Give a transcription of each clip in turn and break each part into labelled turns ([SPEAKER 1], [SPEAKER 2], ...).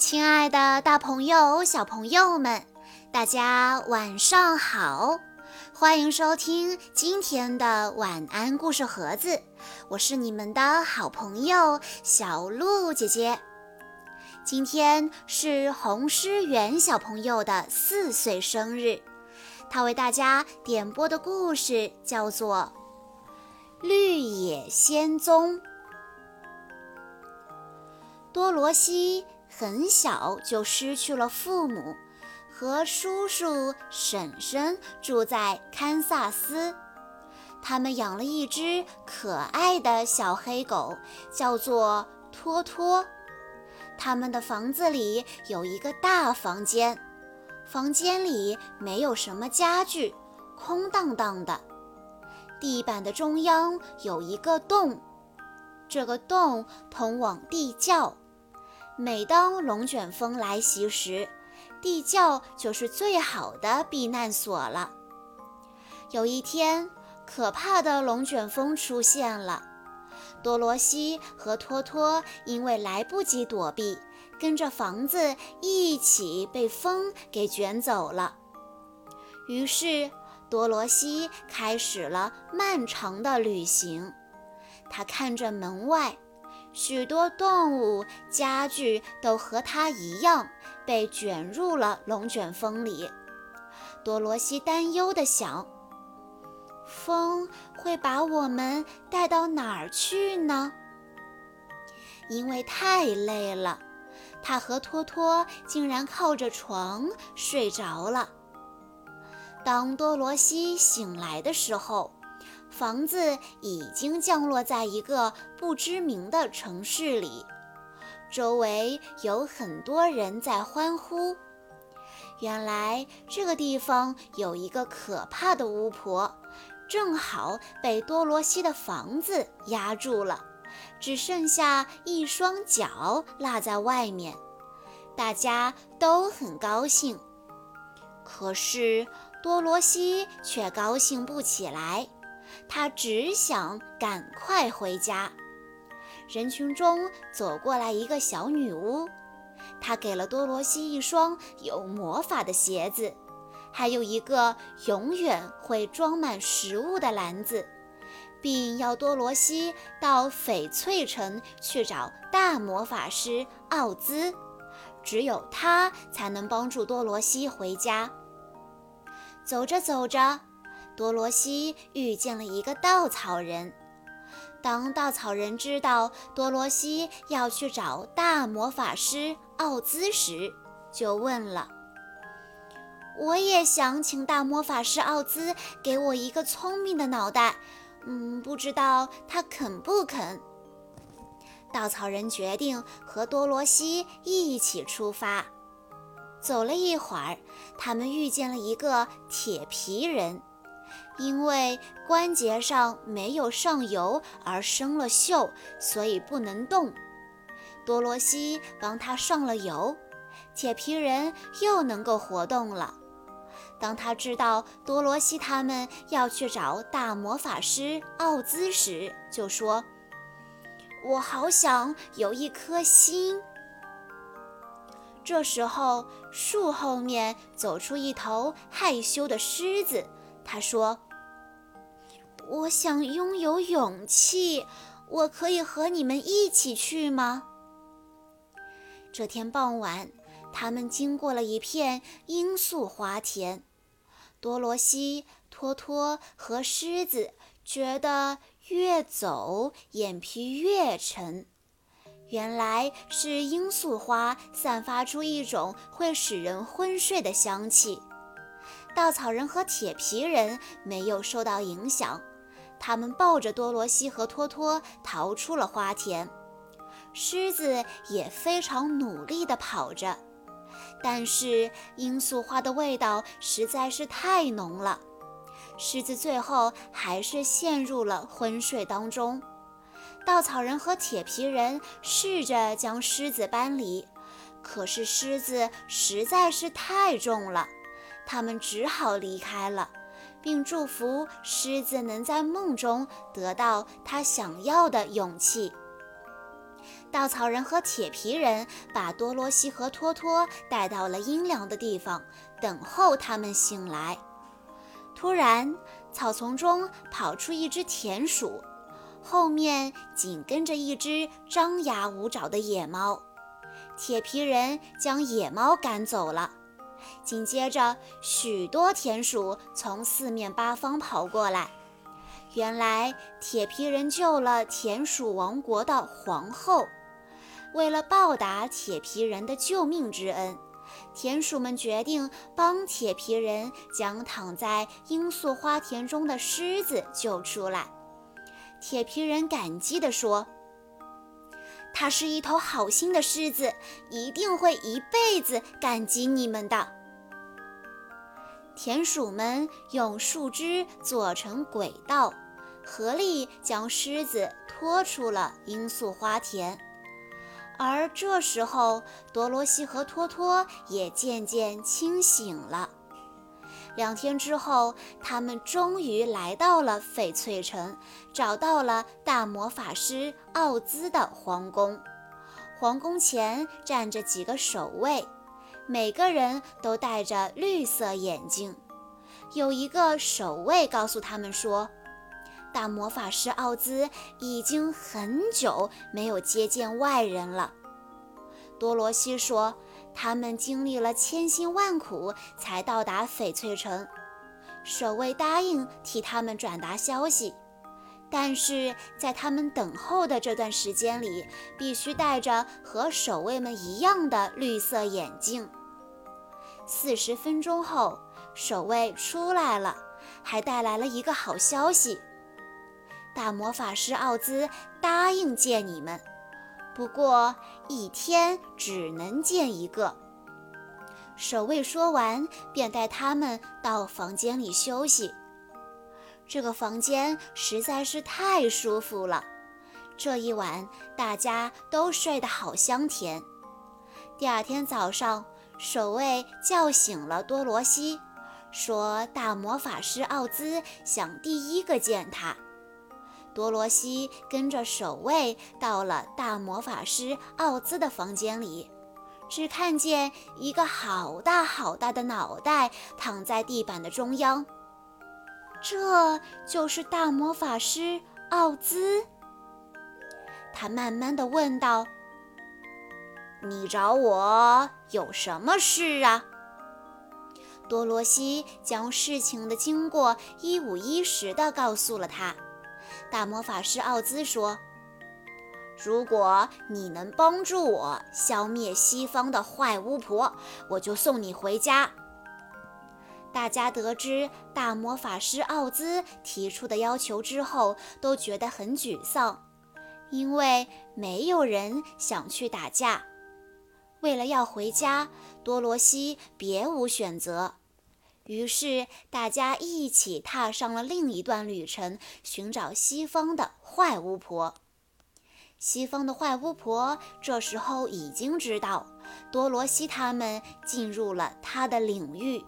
[SPEAKER 1] 亲爱的，大朋友、小朋友们，大家晚上好！欢迎收听今天的晚安故事盒子，我是你们的好朋友小鹿姐姐。今天是红诗源小朋友的四岁生日，他为大家点播的故事叫做《绿野仙踪》。多罗西。很小就失去了父母，和叔叔婶婶住在堪萨斯。他们养了一只可爱的小黑狗，叫做托托。他们的房子里有一个大房间，房间里没有什么家具，空荡荡的。地板的中央有一个洞，这个洞通往地窖。每当龙卷风来袭时，地窖就是最好的避难所了。有一天，可怕的龙卷风出现了，多罗西和托托因为来不及躲避，跟着房子一起被风给卷走了。于是，多罗西开始了漫长的旅行。他看着门外。许多动物、家具都和它一样被卷入了龙卷风里。多罗西担忧地想：“风会把我们带到哪儿去呢？”因为太累了，他和托托竟然靠着床睡着了。当多罗西醒来的时候，房子已经降落在一个不知名的城市里，周围有很多人在欢呼。原来这个地方有一个可怕的巫婆，正好被多罗西的房子压住了，只剩下一双脚落在外面。大家都很高兴，可是多罗西却高兴不起来。他只想赶快回家。人群中走过来一个小女巫，她给了多罗西一双有魔法的鞋子，还有一个永远会装满食物的篮子，并要多罗西到翡翠城去找大魔法师奥兹，只有他才能帮助多罗西回家。走着走着。多罗西遇见了一个稻草人。当稻草人知道多罗西要去找大魔法师奥兹时，就问了：“我也想请大魔法师奥兹给我一个聪明的脑袋，嗯，不知道他肯不肯？”稻草人决定和多罗西一起出发。走了一会儿，他们遇见了一个铁皮人。因为关节上没有上油而生了锈，所以不能动。多罗西帮他上了油，铁皮人又能够活动了。当他知道多罗西他们要去找大魔法师奥兹时，就说：“我好想有一颗心。”这时候，树后面走出一头害羞的狮子。他说：“我想拥有勇气，我可以和你们一起去吗？”这天傍晚，他们经过了一片罂粟花田。多罗西、托托和狮子觉得越走眼皮越沉，原来是罂粟花散发出一种会使人昏睡的香气。稻草人和铁皮人没有受到影响，他们抱着多罗西和托托逃出了花田。狮子也非常努力地跑着，但是罂粟花的味道实在是太浓了，狮子最后还是陷入了昏睡当中。稻草人和铁皮人试着将狮子搬离，可是狮子实在是太重了。他们只好离开了，并祝福狮子能在梦中得到他想要的勇气。稻草人和铁皮人把多罗西和托托带到了阴凉的地方，等候他们醒来。突然，草丛中跑出一只田鼠，后面紧跟着一只张牙舞爪的野猫。铁皮人将野猫赶走了，紧接着许多田鼠从四面八方跑过来。原来，铁皮人救了田鼠王国的皇后。为了报答铁皮人的救命之恩，田鼠们决定帮铁皮人将躺在罂粟花田中的狮子救出来。铁皮人感激地说：“它是一头好心的狮子，一定会一辈子感激你们的。”田鼠们用树枝做成轨道，合力将狮子拖出了罂粟花田。而这时候，多罗西和托托也渐渐清醒了。两天之后，他们终于来到了翡翠城，找到了大魔法师奥兹的皇宫。皇宫前站着几个守卫，每个人都戴着绿色眼镜。有一个守卫告诉他们说。大魔法师奥兹已经很久没有接见外人了。多罗西说：“他们经历了千辛万苦才到达翡翠城。”守卫答应替他们转达消息，但是在他们等候的这段时间里，必须戴着和守卫们一样的绿色眼镜。四十分钟后，守卫出来了，还带来了一个好消息。大魔法师奥兹答应见你们，不过一天只能见一个。守卫说完，便带他们到房间里休息。这个房间实在是太舒服了，这一晚大家都睡得好香甜。第二天早上，守卫叫醒了多罗西，说大魔法师奥兹想第一个见他。多罗西跟着守卫到了大魔法师奥兹的房间里，只看见一个好大好大的脑袋躺在地板的中央。这就是大魔法师奥兹。他慢慢的问道：“你找我有什么事啊？”多罗西将事情的经过一五一十的告诉了他。大魔法师奥兹说：“如果你能帮助我消灭西方的坏巫婆，我就送你回家。”大家得知大魔法师奥兹提出的要求之后，都觉得很沮丧，因为没有人想去打架。为了要回家，多罗西别无选择。于是，大家一起踏上了另一段旅程，寻找西方的坏巫婆。西方的坏巫婆这时候已经知道多罗西他们进入了他的领域，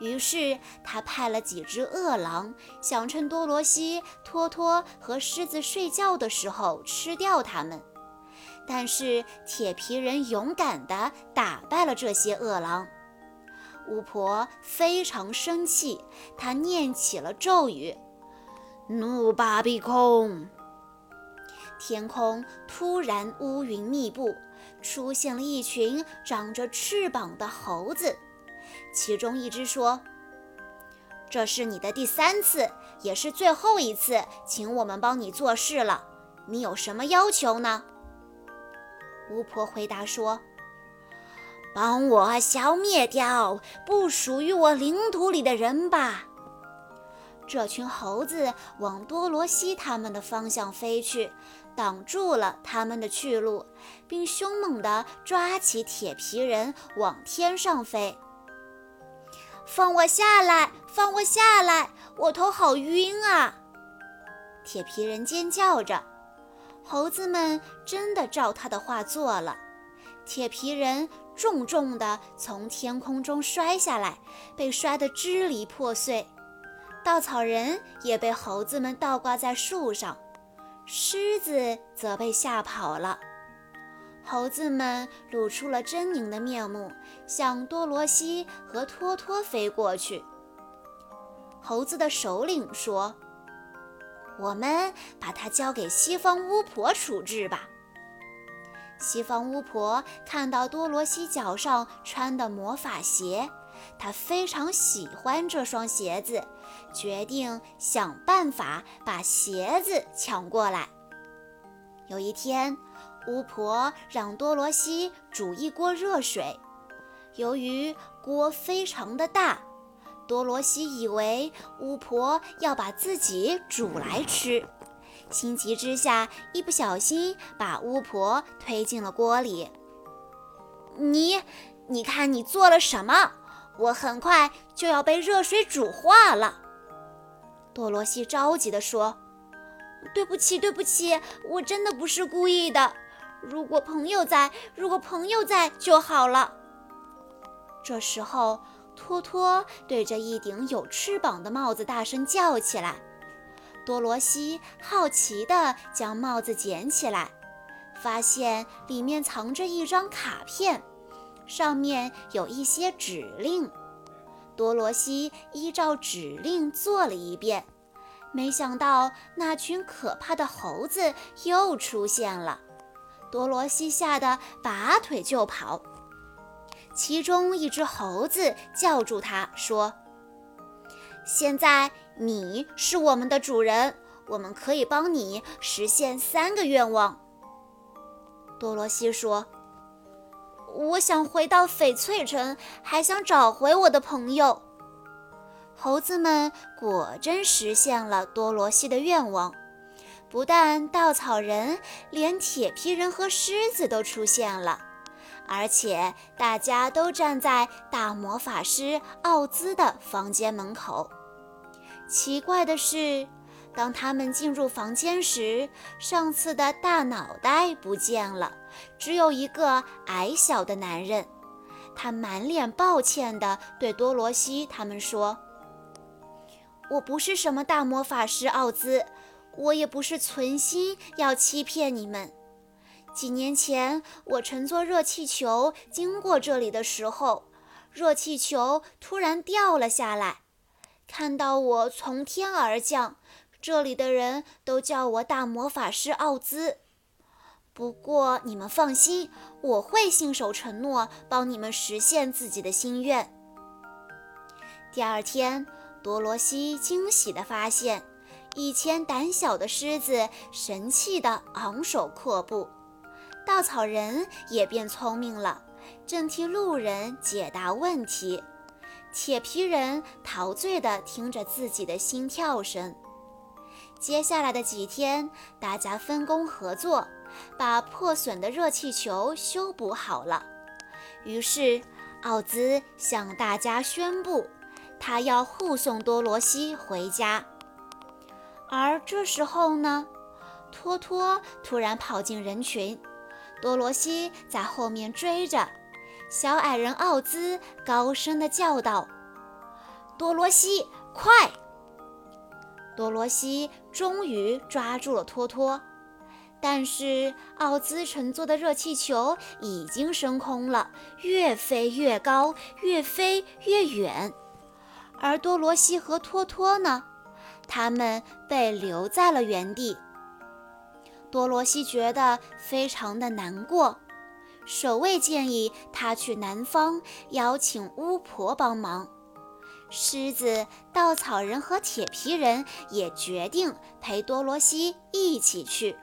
[SPEAKER 1] 于是他派了几只恶狼，想趁多罗西、托托和狮子睡觉的时候吃掉他们。但是铁皮人勇敢地打败了这些恶狼。巫婆非常生气，她念起了咒语：“怒巴比空。”天空突然乌云密布，出现了一群长着翅膀的猴子。其中一只说：“这是你的第三次，也是最后一次，请我们帮你做事了。你有什么要求呢？”巫婆回答说。帮我消灭掉不属于我领土里的人吧！这群猴子往多罗西他们的方向飞去，挡住了他们的去路，并凶猛地抓起铁皮人往天上飞。放我下来！放我下来！我头好晕啊！铁皮人尖叫着。猴子们真的照他的话做了。铁皮人。重重地从天空中摔下来，被摔得支离破碎。稻草人也被猴子们倒挂在树上，狮子则被吓跑了。猴子们露出了狰狞的面目，向多罗西和托托飞过去。猴子的首领说：“我们把它交给西方巫婆处置吧。”西方巫婆看到多罗西脚上穿的魔法鞋，她非常喜欢这双鞋子，决定想办法把鞋子抢过来。有一天。巫婆让多罗西煮一锅热水，由于锅非常的大，多罗西以为巫婆要把自己煮来吃，心急之下一不小心把巫婆推进了锅里。你，你看你做了什么？我很快就要被热水煮化了。多罗西着急地说：“对不起，对不起，我真的不是故意的。”如果朋友在，如果朋友在就好了。这时候，托托对着一顶有翅膀的帽子大声叫起来。多罗西好奇地将帽子捡起来，发现里面藏着一张卡片，上面有一些指令。多罗西依照指令做了一遍，没想到那群可怕的猴子又出现了。多罗西吓得拔腿就跑，其中一只猴子叫住他说：“现在你是我们的主人，我们可以帮你实现三个愿望。”多罗西说：“我想回到翡翠城，还想找回我的朋友。”猴子们果真实现了多罗西的愿望。不但稻草人，连铁皮人和狮子都出现了，而且大家都站在大魔法师奥兹的房间门口。奇怪的是，当他们进入房间时，上次的大脑袋不见了，只有一个矮小的男人。他满脸抱歉地对多罗西他们说：“我不是什么大魔法师奥兹。”我也不是存心要欺骗你们。几年前，我乘坐热气球经过这里的时候，热气球突然掉了下来。看到我从天而降，这里的人都叫我大魔法师奥兹。不过你们放心，我会信守承诺，帮你们实现自己的心愿。第二天，多罗西惊喜地发现。以前胆小的狮子神气地昂首阔步，稻草人也变聪明了，正替路人解答问题。铁皮人陶醉地听着自己的心跳声。接下来的几天，大家分工合作，把破损的热气球修补好了。于是，奥兹向大家宣布，他要护送多罗西回家。而这时候呢，托托突然跑进人群，多罗西在后面追着。小矮人奥兹高声地叫道：“多罗西，快！”多罗西终于抓住了托托，但是奥兹乘坐的热气球已经升空了，越飞越高，越飞越远。而多罗西和托托呢？他们被留在了原地。多罗西觉得非常的难过。守卫建议他去南方邀请巫婆帮忙。狮子、稻草人和铁皮人也决定陪多罗西一起去。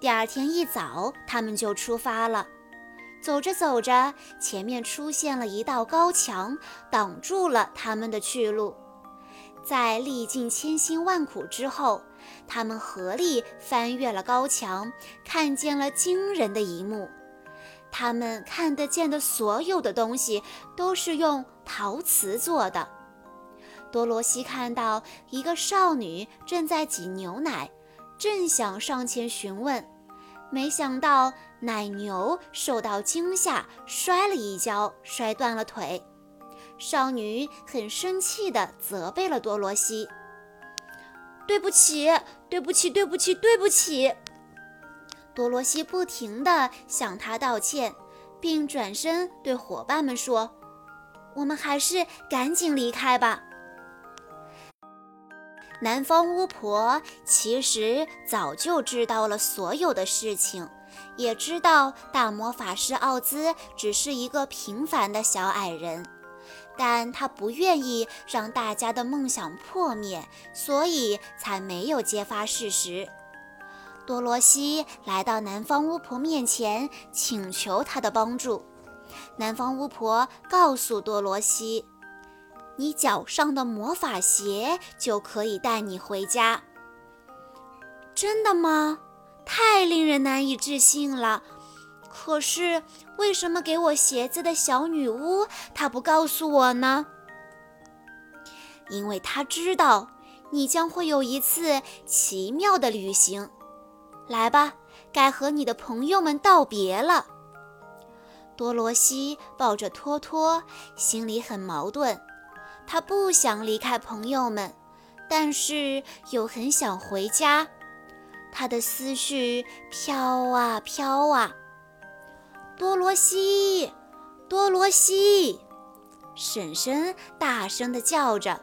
[SPEAKER 1] 第二天一早，他们就出发了。走着走着，前面出现了一道高墙，挡住了他们的去路。在历尽千辛万苦之后，他们合力翻越了高墙，看见了惊人的一幕。他们看得见的所有的东西都是用陶瓷做的。多罗西看到一个少女正在挤牛奶，正想上前询问，没想到奶牛受到惊吓，摔了一跤，摔断了腿。少女很生气地责备了多罗西：“对不起，对不起，对不起，对不起。”多罗西不停地向他道歉，并转身对伙伴们说：“我们还是赶紧离开吧。”南方巫婆其实早就知道了所有的事情，也知道大魔法师奥兹只是一个平凡的小矮人，但她不愿意让大家的梦想破灭，所以才没有揭发事实。多罗西来到南方巫婆面前，请求她的帮助。南方巫婆告诉多罗西。你脚上的魔法鞋就可以带你回家。真的吗？太令人难以置信了。可是为什么给我鞋子的小女巫她不告诉我呢？因为她知道你将会有一次奇妙的旅行。来吧，该和你的朋友们道别了。多罗西抱着托托，心里很矛盾。他不想离开朋友们，但是又很想回家。他的思绪飘啊飘啊。多罗西，多罗西，婶婶大声地叫着。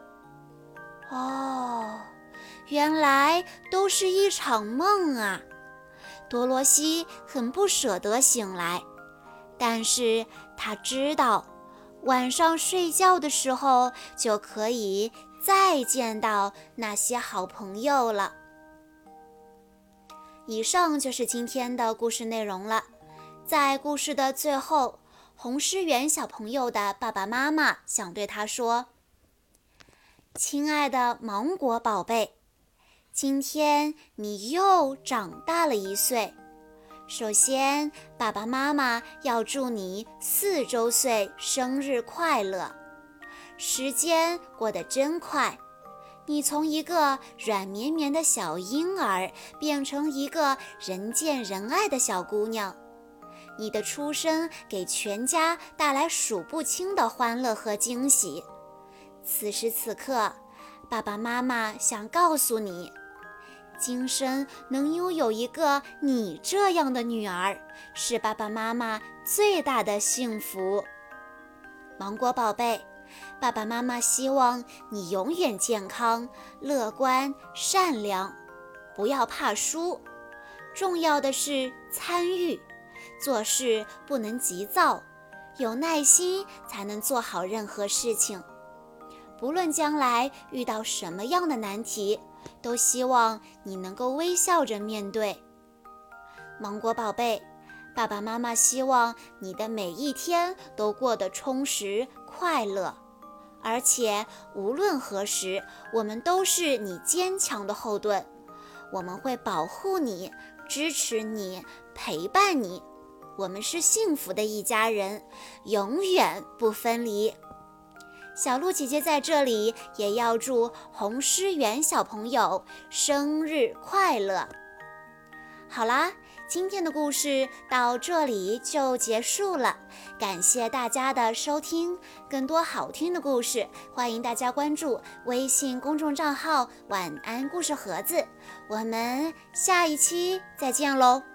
[SPEAKER 1] 哦，原来都是一场梦啊！多罗西很不舍得醒来，但是他知道。晚上睡觉的时候，就可以再见到那些好朋友了。以上就是今天的故事内容了。在故事的最后，红诗媛小朋友的爸爸妈妈想对他说：“亲爱的芒果宝贝，今天你又长大了一岁。”首先，爸爸妈妈要祝你四周岁生日快乐！时间过得真快，你从一个软绵绵的小婴儿变成一个人见人爱的小姑娘。你的出生给全家带来数不清的欢乐和惊喜。此时此刻，爸爸妈妈想告诉你。今生能拥有一个你这样的女儿，是爸爸妈妈最大的幸福。芒果宝贝，爸爸妈妈希望你永远健康、乐观、善良，不要怕输。重要的是参与，做事不能急躁，有耐心才能做好任何事情。不论将来遇到什么样的难题。都希望你能够微笑着面对，芒果宝贝。爸爸妈妈希望你的每一天都过得充实快乐，而且无论何时，我们都是你坚强的后盾。我们会保护你，支持你，陪伴你。我们是幸福的一家人，永远不分离。小鹿姐姐在这里也要祝红诗园小朋友生日快乐。好啦，今天的故事到这里就结束了，感谢大家的收听。更多好听的故事，欢迎大家关注微信公众账号“晚安故事盒子”。我们下一期再见喽！